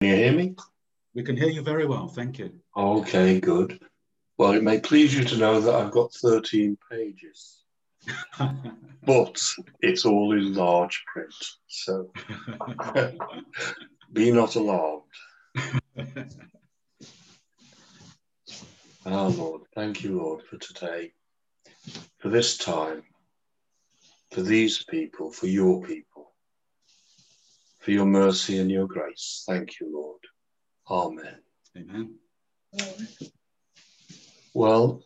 you hear me? We can hear you very well, thank you. Okay, good. Well, it may please you to know that I've got 13 pages, but it's all in large print, so be not alarmed. Our Lord, thank you, Lord, for today, for this time, for these people, for your people, for your mercy and your grace. Thank you, Lord. Amen. Amen. Well,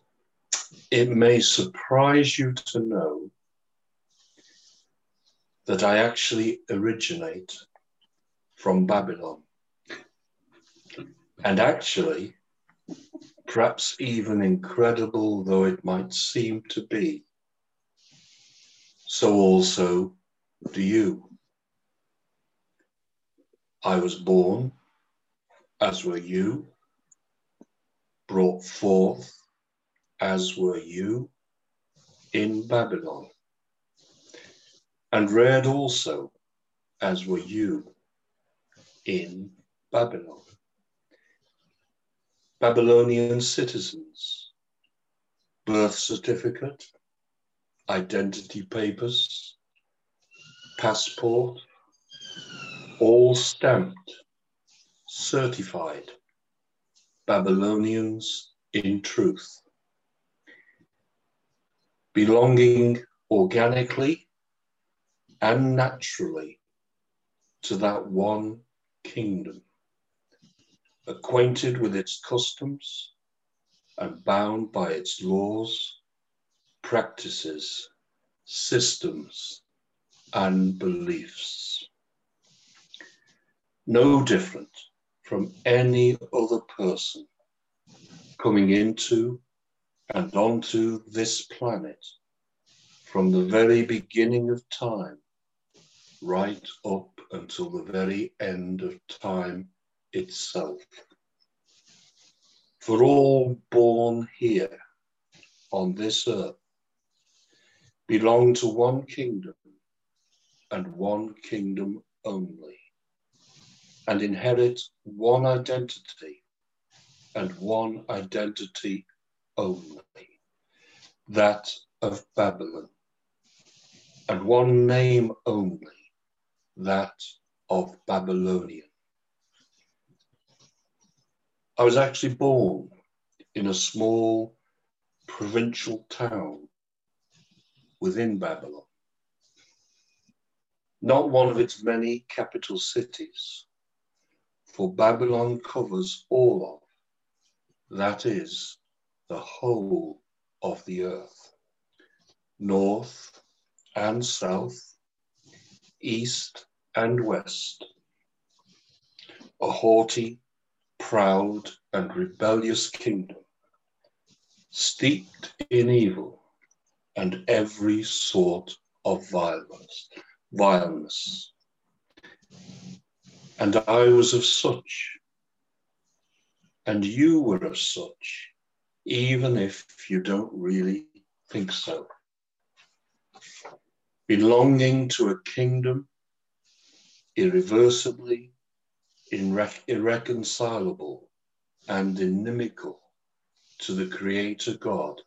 it may surprise you to know that I actually originate from Babylon. And actually, perhaps even incredible though it might seem to be, so also do you. I was born, as were you, brought forth, as were you, in Babylon, and reared also, as were you, in Babylon. Babylonian citizens, birth certificate, identity papers, passport, all stamped, certified, Babylonians in truth, belonging organically and naturally to that one kingdom acquainted with its customs and bound by its laws, practices, systems, and beliefs. No different from any other person coming into and onto this planet from the very beginning of time right up until the very end of time itself. For all born here on this earth belong to one kingdom and one kingdom only, and inherit one identity and one identity only, that of Babylon, and one name only, that of Babylonian. I was actually born in a small provincial town within Babylon. Not one of its many capital cities, for Babylon covers all of, that is, the whole of the earth, north and south, east and west. A haughty proud and rebellious kingdom, steeped in evil and every sort of violence. violence. And I was of such, and you were of such, even if you don't really think so. Belonging to a kingdom irreversibly irre- irreconcilable and inimical to the Creator God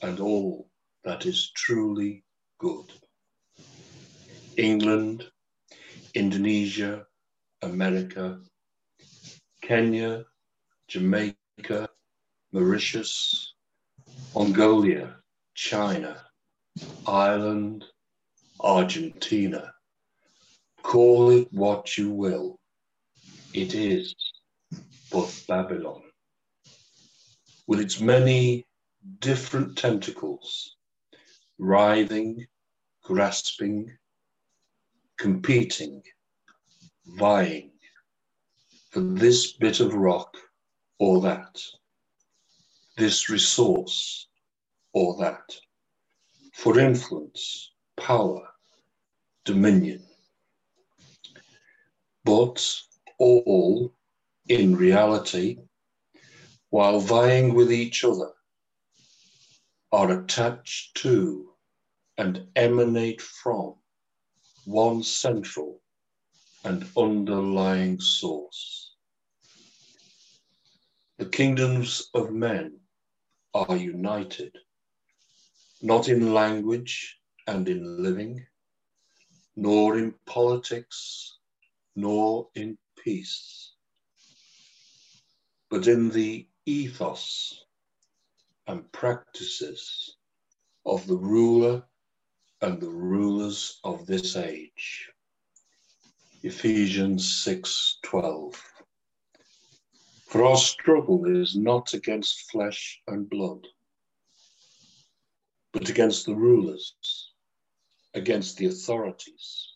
and all that is truly good. England, Indonesia, America, Kenya, Jamaica, Mauritius, Mongolia, China, Ireland, Argentina. Call it what you will. It is but Babylon. With its many different tentacles, writhing, grasping, competing, vying for this bit of rock or that, this resource or that, for influence, power, dominion. But all in reality, while vying with each other, are attached to and emanate from one central and underlying source. The kingdoms of men are united, not in language and in living, nor in politics, nor in peace, but in the ethos and practices of the ruler and the rulers of this age. Ephesians 6:12 For our struggle is not against flesh and blood but against the rulers against the authorities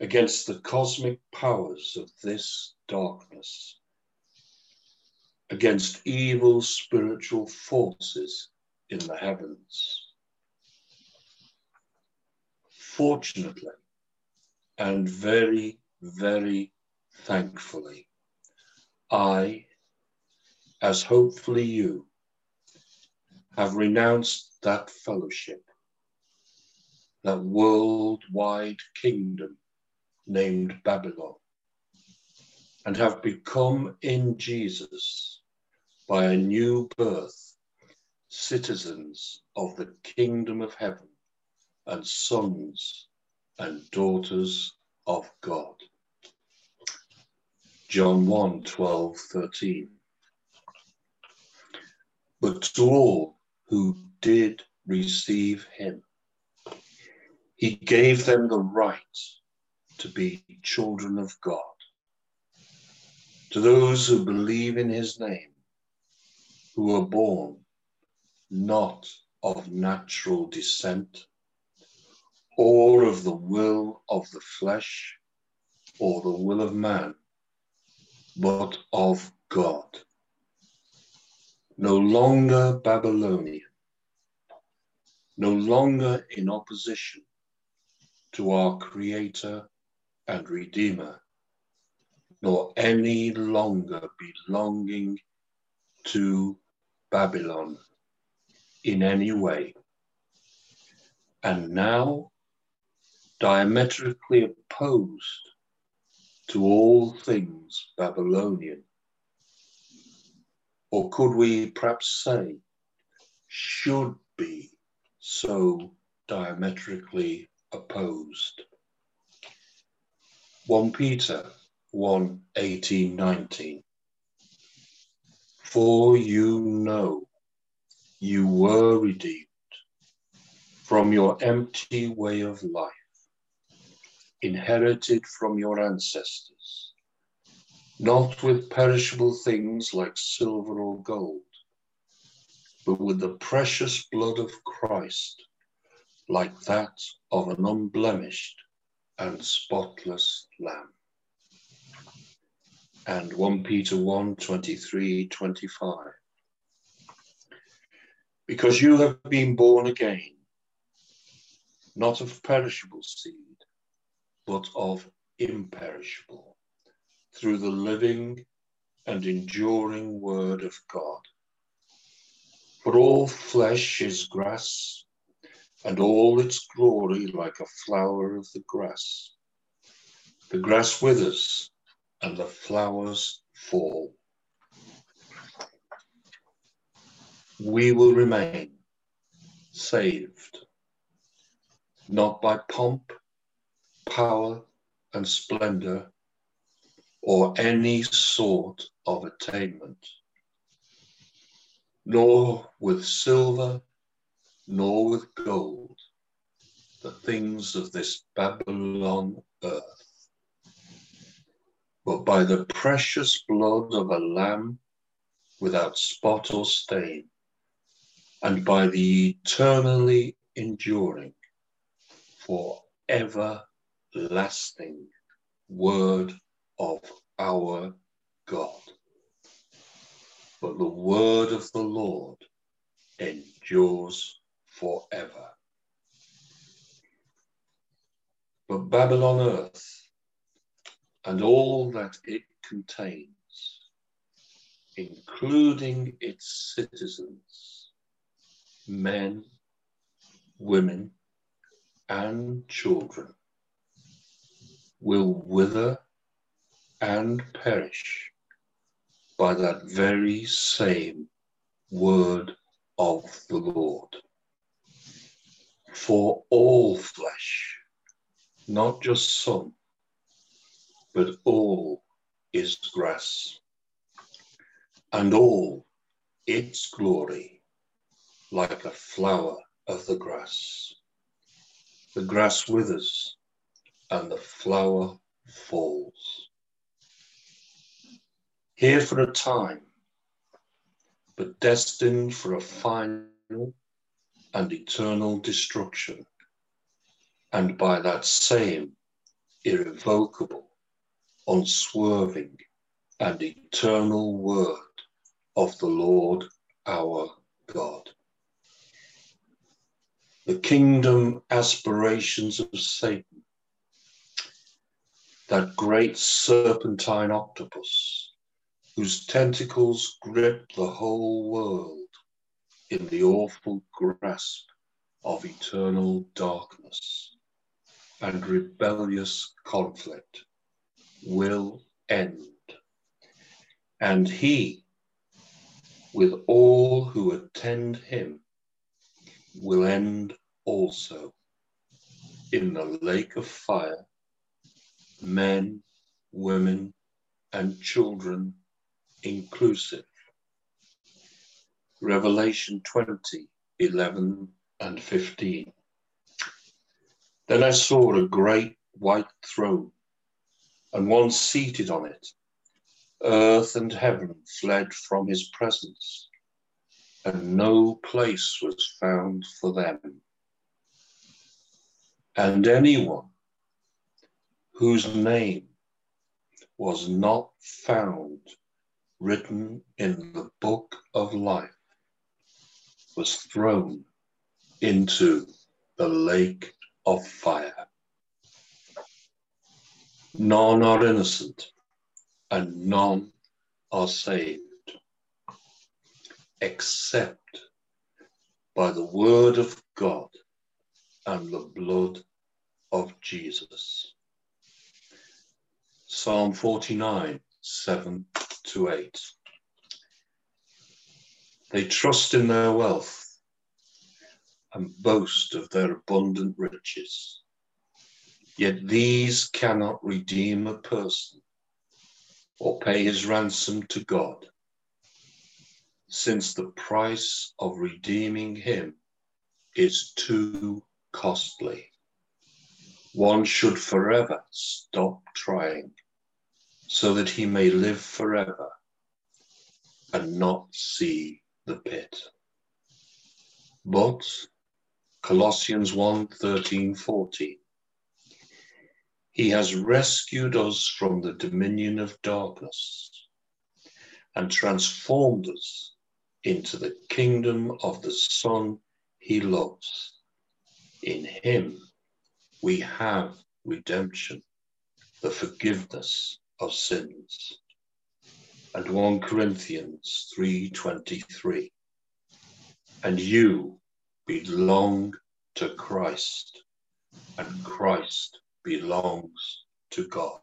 against the cosmic powers of this darkness against evil spiritual forces in the heavens. Fortunately and very, very thankfully, I, as hopefully you, have renounced that fellowship, that worldwide kingdom named Babylon, and have become in Jesus, by a new birth, citizens of the kingdom of heaven and sons and daughters of God. John 1 12, 13. But to all who did receive him, he gave them the right to be children of God. To those who believe in his name, who are born not of natural descent, or of the will of the flesh or the will of man, but of God. No longer Babylonian, no longer in opposition to our Creator and Redeemer, nor any longer belonging to Babylon in any way. And now diametrically opposed to all things Babylonian. Or could we perhaps say, should be so diametrically opposed? 1 Peter 1 18 19. For you know you were redeemed from your empty way of life inherited from your ancestors, not with perishable things like silver or gold, but with the precious blood of Christ, like that of an unblemished and spotless lamb. And 1 Peter 1 23 25. Because you have been born again, not of perishable seed but of imperishable, through the living and enduring Word of God. For all flesh is grass, and all its glory like a flower of the grass. The grass withers, and the flowers fall. We will remain saved, not by pomp power and splendor or any sort of attainment, nor with silver, nor with gold, the things of this Babylon earth, but by the precious blood of a lamb without spot or stain, and by the eternally enduring forever lasting word of our God. But the word of the Lord endures forever. But Babylon earth and all that it contains, including its citizens, men, women, and children, will wither and perish, by that very same word of the Lord. For all flesh, not just some, but all is grass, and all its glory like a flower of the grass. The grass withers and the flower falls. Here for a time, but destined for a final and eternal destruction, and by that same irrevocable, unswerving, and eternal word of the Lord our God. The kingdom aspirations of Satan, that great serpentine octopus, whose tentacles grip the whole world in the awful grasp of eternal darkness and rebellious conflict, will end. And he, with all who attend him, will end also in the lake of fire, men, women, and children inclusive. Revelation 20, 11 and 15. Then I saw a great white throne and one seated on it. Earth and heaven fled from his presence, and no place was found for them. And anyone whose name was not found written in the book of life was thrown into the lake of fire. None are innocent, and none are saved, except by the word of God and the blood of Jesus. Psalm 49, 7 to 8. They trust in their wealth and boast of their abundant riches. Yet these cannot redeem a person or pay his ransom to God, since the price of redeeming him is too costly. One should forever stop trying so that he may live forever and not see the pit. But Colossians 1 13, 14. He has rescued us from the dominion of darkness and transformed us into the kingdom of the Son he loves. In him we have redemption, the forgiveness of sins. And 1 Corinthians 3:23. And you belong to Christ, and Christ belongs to God.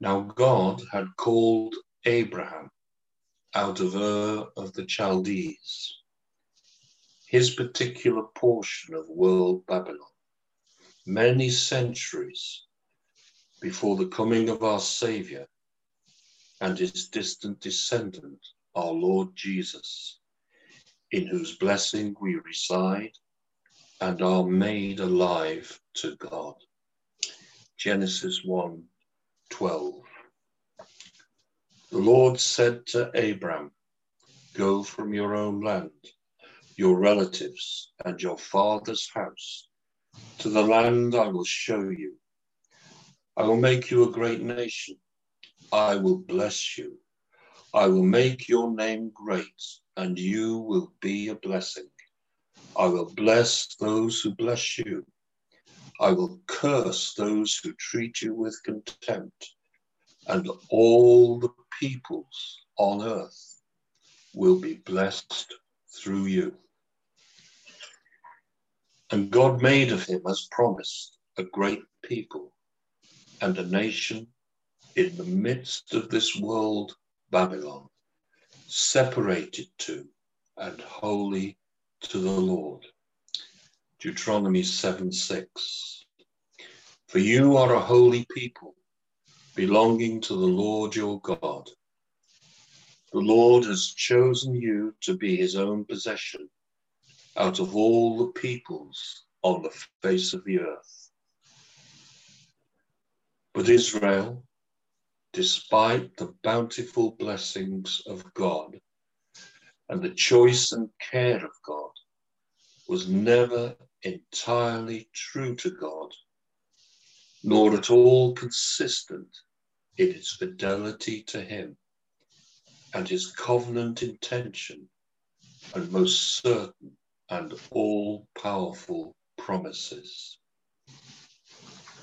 Now God had called Abraham out of Ur of the Chaldees, his particular portion of world Babylon, many centuries before the coming of our Savior and his distant descendant, our Lord Jesus, in whose blessing we reside and are made alive to God. Genesis 1 12. The Lord said to Abram, Go from your own land, your relatives, and your father's house to the land I will show you. I will make you a great nation I will bless you. I will make your name great, and you will be a blessing. I will bless those who bless you. I will curse those who treat you with contempt, and all the peoples on earth will be blessed through you. And God made of him, as promised, a great people and a nation in the midst of this world, Babylon, separated to and holy to the Lord. Deuteronomy 7 6. For you are a holy people, belonging to the Lord your God. The Lord has chosen you to be his own possession out of all the peoples on the face of the earth. But Israel, despite the bountiful blessings of God and the choice and care of God, was never entirely true to God, nor at all consistent in its fidelity to Him and His covenant intention and most certain and all powerful promises.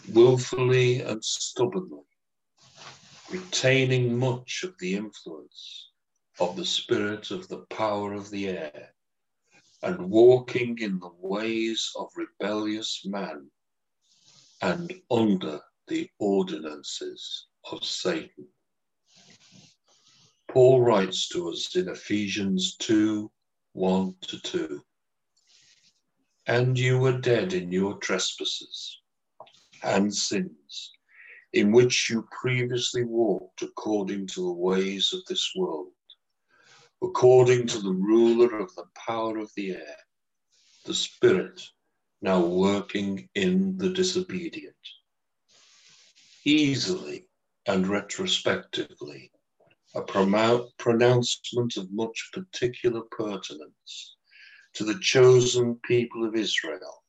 Willfully and stubbornly, retaining much of the influence of the spirit of the power of the air, and walking in the ways of rebellious man, and under the ordinances of Satan. Paul writes to us in Ephesians 2 1 to 2 and you were dead in your trespasses and sins, in which you previously walked according to the ways of this world, according to the ruler of the power of the air, the Spirit now working in the disobedient. Easily and retrospectively, a pronouncement of much particular pertinence to the chosen people of Israel,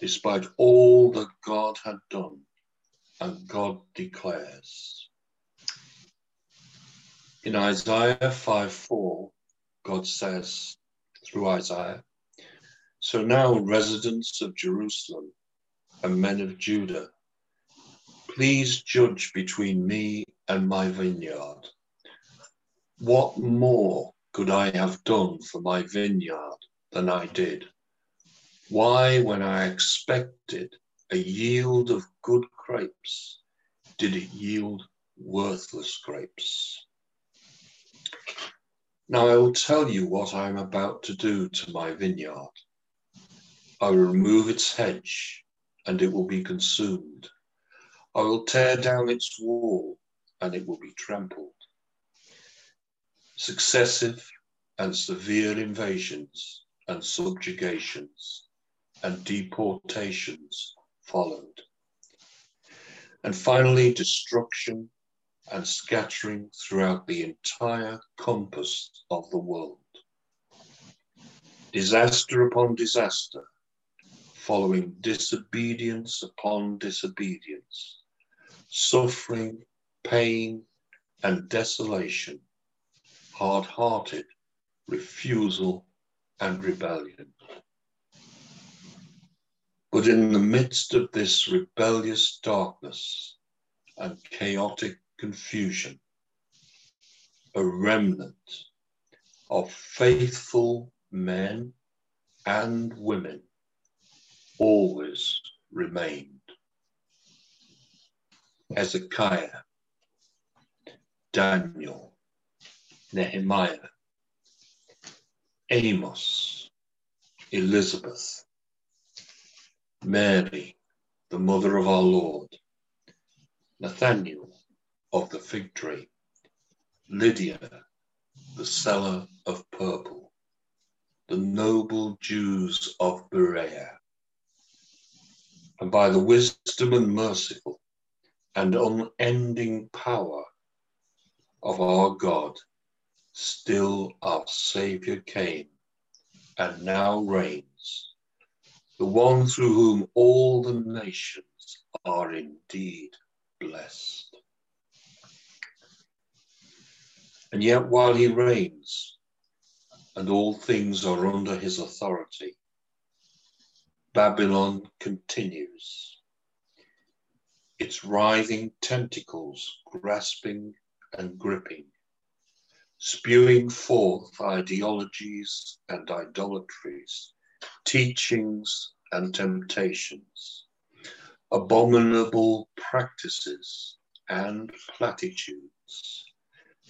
despite all that God had done and God declares. In Isaiah 5 4, God says through Isaiah, So now, residents of Jerusalem and men of Judah, please judge between me and my vineyard. What more could I have done for my vineyard than I did? Why, when I expected a yield of good grapes, did it yield worthless grapes? Now I will tell you what I am about to do to my vineyard. I will remove its hedge, and it will be consumed. I will tear down its wall, and it will be trampled. Successive and severe invasions and subjugations and deportations followed. And finally, destruction and scattering throughout the entire compass of the world. Disaster upon disaster, following disobedience upon disobedience, suffering, pain, and desolation hard hearted refusal and rebellion. But in the midst of this rebellious darkness and chaotic confusion, a remnant of faithful men and women always remained. Hezekiah, Daniel, Nehemiah, Amos, Elizabeth, Mary, the mother of our Lord, Nathaniel. Of the fig tree, Lydia, the seller of purple, the noble Jews of Berea. And by the wisdom and merciful and unending power of our God, still our Saviour came and now reigns, the one through whom all the nations are indeed blessed. And yet, while he reigns and all things are under his authority, Babylon continues, its writhing tentacles grasping and gripping spewing forth ideologies and idolatries, teachings and temptations, abominable practices and platitudes,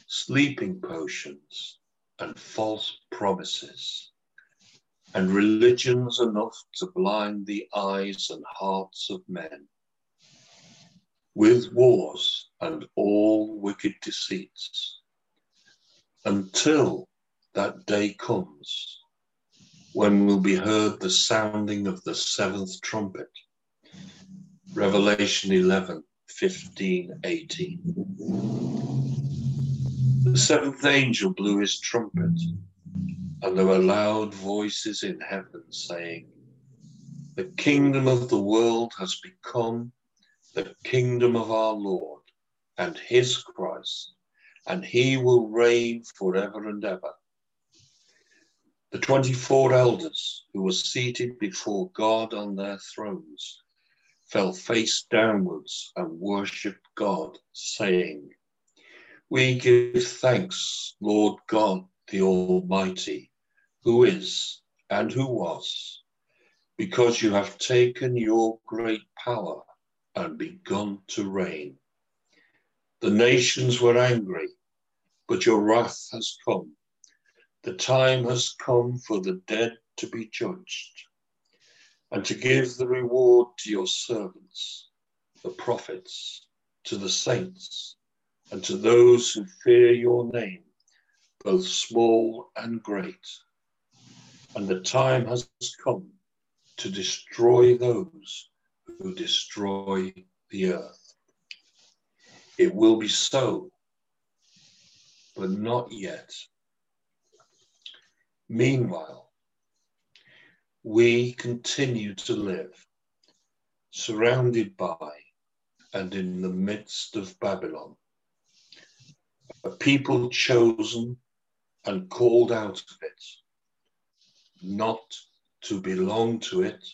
sleeping potions and false promises, and religions enough to blind the eyes and hearts of men, with wars and all wicked deceits, until that day comes when will be heard the sounding of the seventh trumpet. Revelation 11, 15, 18. The seventh angel blew his trumpet, and there were loud voices in heaven saying, The kingdom of the world has become the kingdom of our Lord and his Christ, and he will reign forever and ever. The 24 elders who were seated before God on their thrones fell face downwards and worshipped God, saying, We give thanks, Lord God the Almighty, who is and who was, because you have taken your great power and begun to reign. The nations were angry, but your wrath has come the time has come for the dead to be judged and to give the reward to your servants, the prophets, to the saints, and to those who fear your name, both small and great. And the time has come to destroy those who destroy the earth. It will be so, but not yet. Meanwhile, we continue to live surrounded by and in the midst of Babylon, a people chosen and called out of it, not to belong to it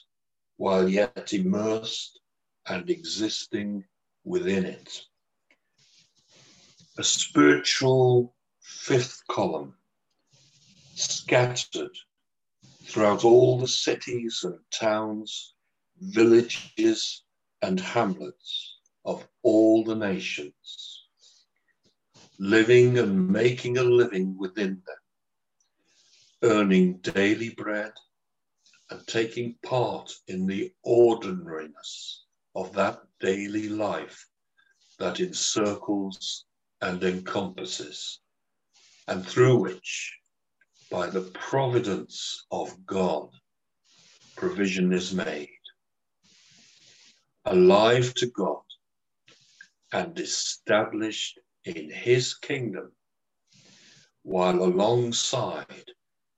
while yet immersed and existing within it. A spiritual fifth column scattered throughout all the cities and towns, villages and hamlets of all the nations, living and making a living within them, earning daily bread and taking part in the ordinariness of that daily life that encircles and encompasses, and through which by the providence of God, provision is made. Alive to God and established in his kingdom, while alongside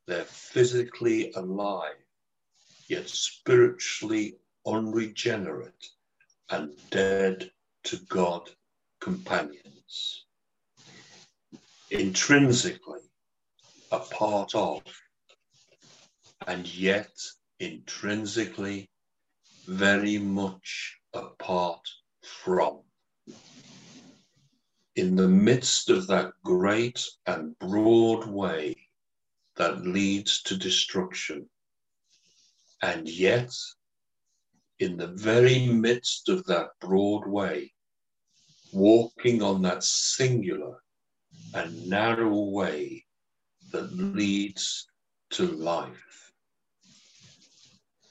they're physically alive, yet spiritually unregenerate and dead to God companions. Intrinsically, a part of, and yet intrinsically very much apart from. In the midst of that great and broad way that leads to destruction, and yet in the very midst of that broad way, walking on that singular and narrow way that leads to life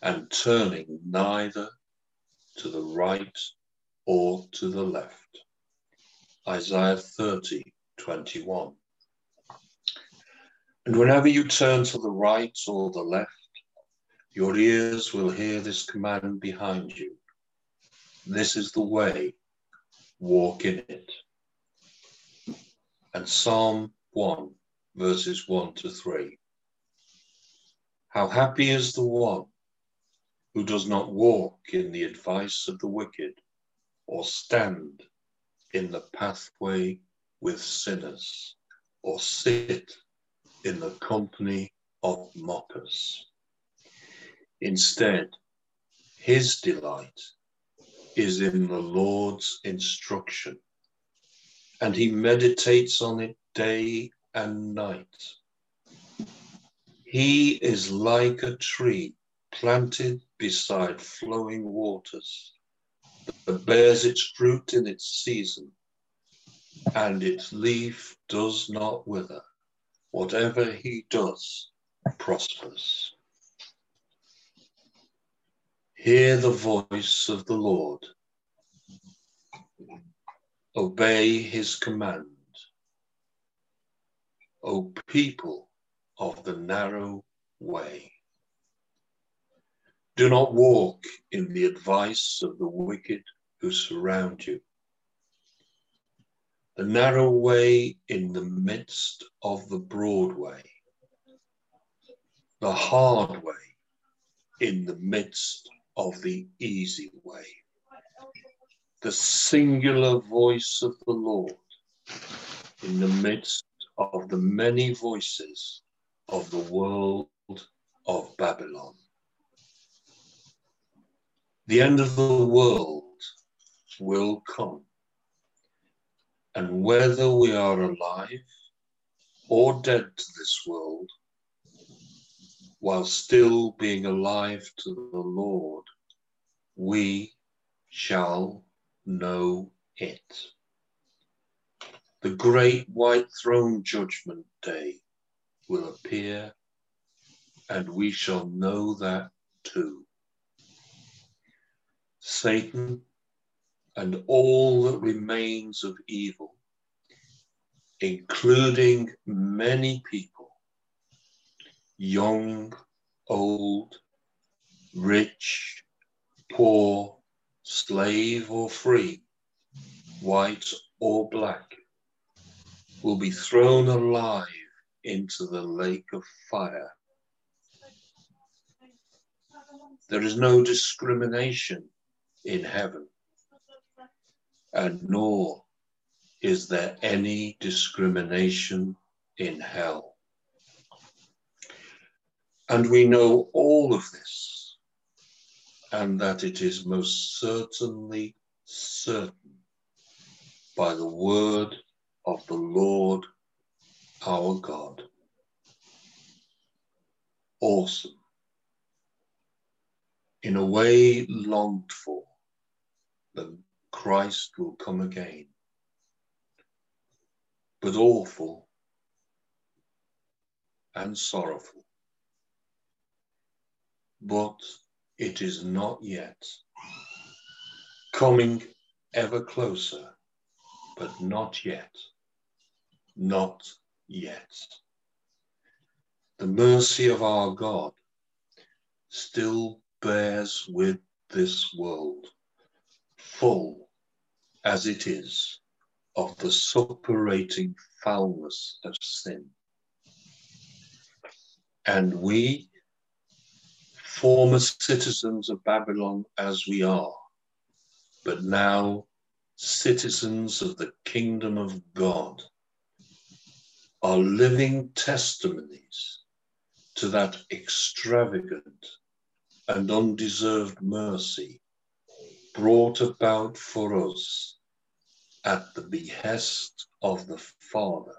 and turning neither to the right or to the left. Isaiah 30, 21. And whenever you turn to the right or the left, your ears will hear this command behind you. This is the way, walk in it. And Psalm 1, verses 1 to 3. How happy is the one who does not walk in the advice of the wicked, or stand in the pathway with sinners, or sit in the company of mockers. Instead, his delight is in the Lord's instruction, and he meditates on it day and night. He is like a tree planted beside flowing waters that bears its fruit in its season, and its leaf does not wither. Whatever he does prospers. Hear the voice of the Lord. Obey his command. O people of the narrow way. Do not walk in the advice of the wicked who surround you. The narrow way in the midst of the broad way. The hard way in the midst of the easy way. The singular voice of the Lord in the midst of the many voices of the world of Babylon. The end of the world will come. And whether we are alive or dead to this world, while still being alive to the Lord, we shall know it. The great white throne judgment day will appear, and we shall know that too. Satan and all that remains of evil, including many people, young, old, rich, poor, slave or free, white or black, will be thrown alive into the lake of fire. There is no discrimination in heaven, and nor is there any discrimination in hell. And we know all of this, and that it is most certainly certain by the word of the Lord our God. Awesome. In a way longed for, that Christ will come again. But awful and sorrowful. But it is not yet. Coming ever closer, but not yet. Not yet. The mercy of our God still bears with this world, full as it is of the suppurating foulness of sin. And we, former citizens of Babylon as we are, but now citizens of the kingdom of God, are living testimonies to that extravagant and undeserved mercy brought about for us at the behest of the Father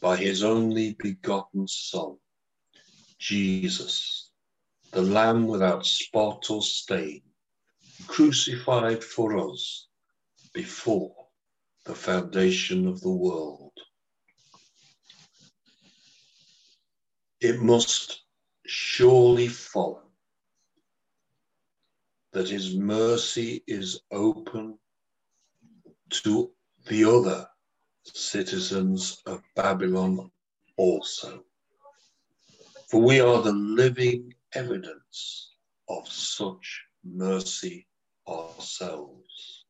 by his only begotten Son, Jesus, the Lamb without spot or stain, crucified for us before the foundation of the world. it must surely follow that his mercy is open to the other citizens of Babylon also. For we are the living evidence of such mercy ourselves.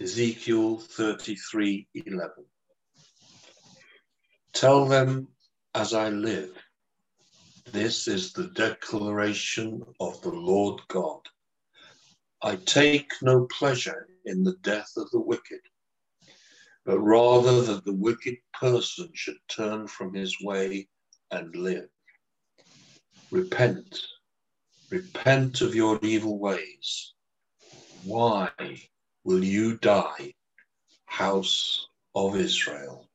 Ezekiel 33 11. Tell them as I live. This is the declaration of the Lord God. I take no pleasure in the death of the wicked, but rather that the wicked person should turn from his way and live. Repent, repent of your evil ways. Why will you die, house of Israel?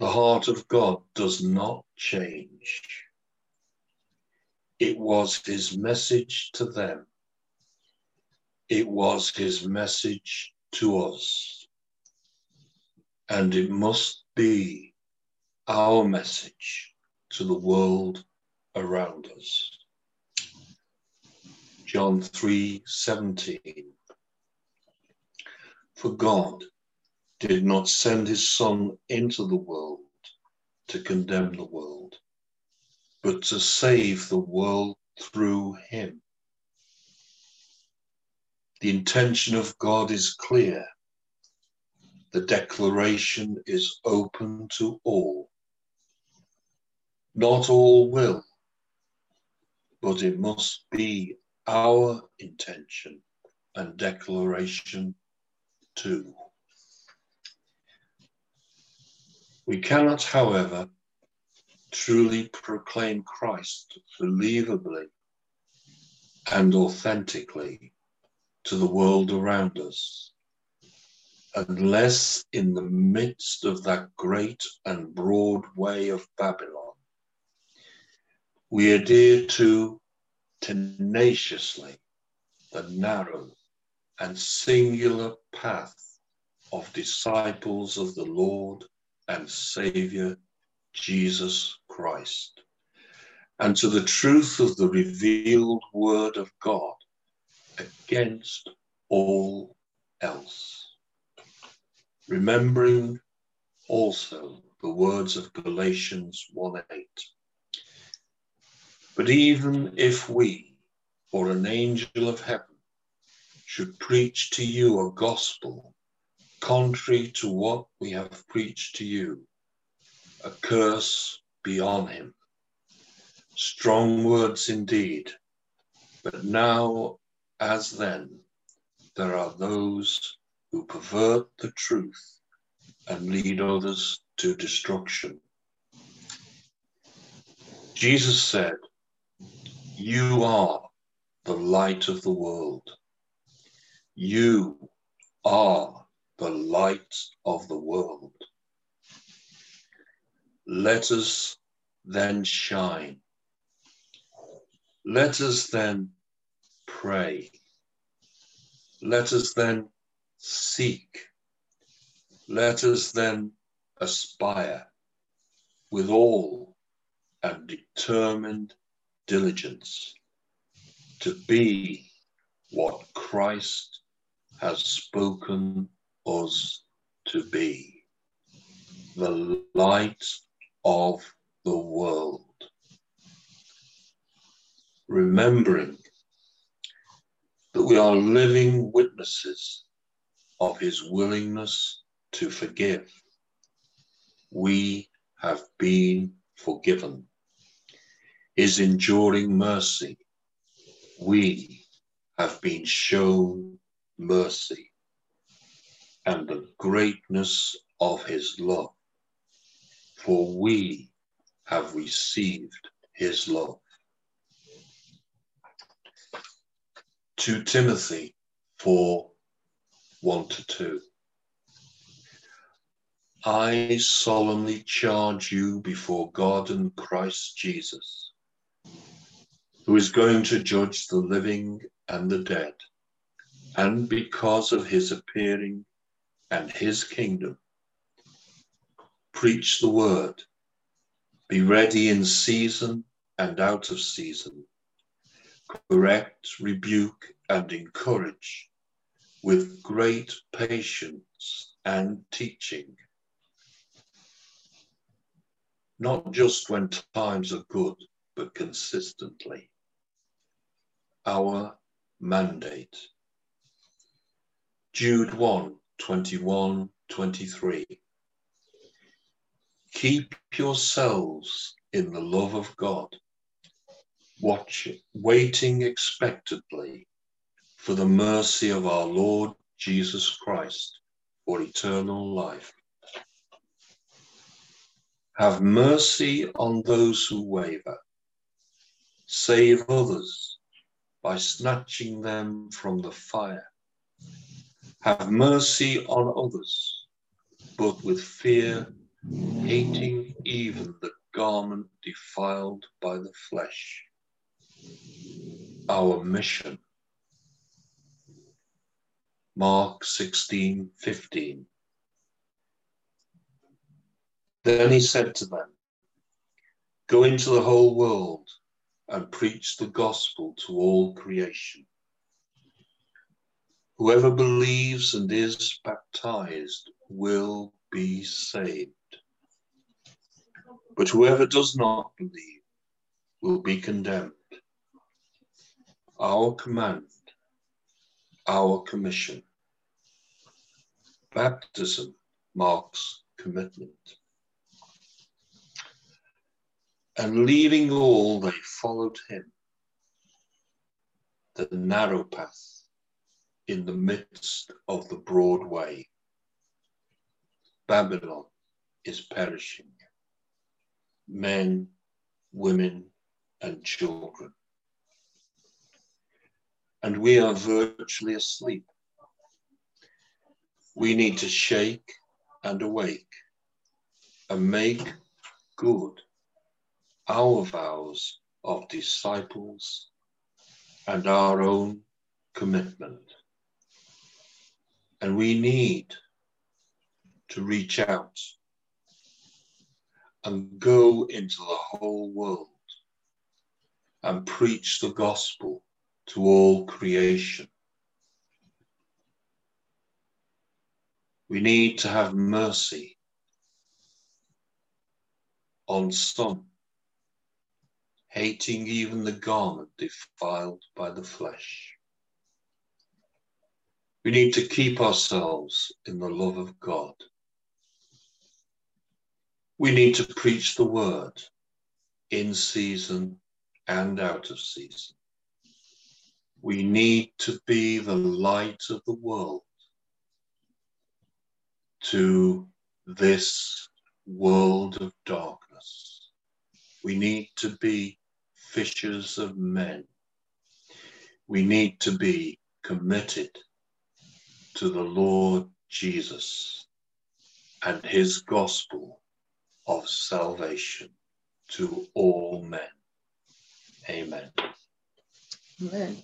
The heart of God does not change. It was his message to them. It was his message to us. And it must be our message to the world around us. John 3 17. For God did not send his Son into the world to condemn the world, but to save the world through him. The intention of God is clear. The declaration is open to all. Not all will, but it must be our intention and declaration too. We cannot, however, truly proclaim Christ believably and authentically to the world around us unless in the midst of that great and broad way of Babylon we adhere to tenaciously the narrow and singular path of disciples of the Lord and Savior Jesus Christ, and to the truth of the revealed Word of God against all else. Remembering also the words of Galatians 1 8. But even if we, or an angel of heaven, should preach to you a gospel contrary to what we have preached to you, a curse be on him. Strong words indeed, but now as then, there are those who pervert the truth and lead others to destruction. Jesus said, You are the light of the world. You are the light of the world. Let us then shine. Let us then pray. Let us then seek. Let us then aspire with all and determined diligence to be what Christ has spoken us to be the light of the world. Remembering that we are living witnesses of his willingness to forgive. We have been forgiven. His enduring mercy. We have been shown mercy and the greatness of his love. For we have received his love. 2 Timothy 4 1 to 2. I solemnly charge you before God and Christ Jesus, who is going to judge the living and the dead, and because of his appearing and his kingdom. Preach the word. Be ready in season and out of season. Correct, rebuke, and encourage with great patience and teaching. Not just when times are good, but consistently. Our mandate. Jude 1 21, 23. Keep yourselves in the love of God, watching, waiting expectantly for the mercy of our Lord Jesus Christ for eternal life. Have mercy on those who waver. Save others by snatching them from the fire have mercy on others, but with fear, hating even the garment defiled by the flesh. our mission. Mark 16 15. Then he said to them, Go into the whole world and preach the gospel to all creation. Whoever believes and is baptized will be saved. But whoever does not believe will be condemned. Our command, our commission. Baptism marks commitment. And leaving all, they followed him. The narrow path in the midst of the broad way. Babylon is perishing. Men, women, and children. And we are virtually asleep. We need to shake and awake and make good our vows of disciples and our own commitment. And we need to reach out and go into the whole world and preach the gospel to all creation. We need to have mercy on some, hating even the garment defiled by the flesh. We need to keep ourselves in the love of God. We need to preach the word in season and out of season. We need to be the light of the world to this world of darkness. We need to be fishers of men. We need to be committed to the Lord Jesus and his gospel of salvation to all men. Amen. Amen.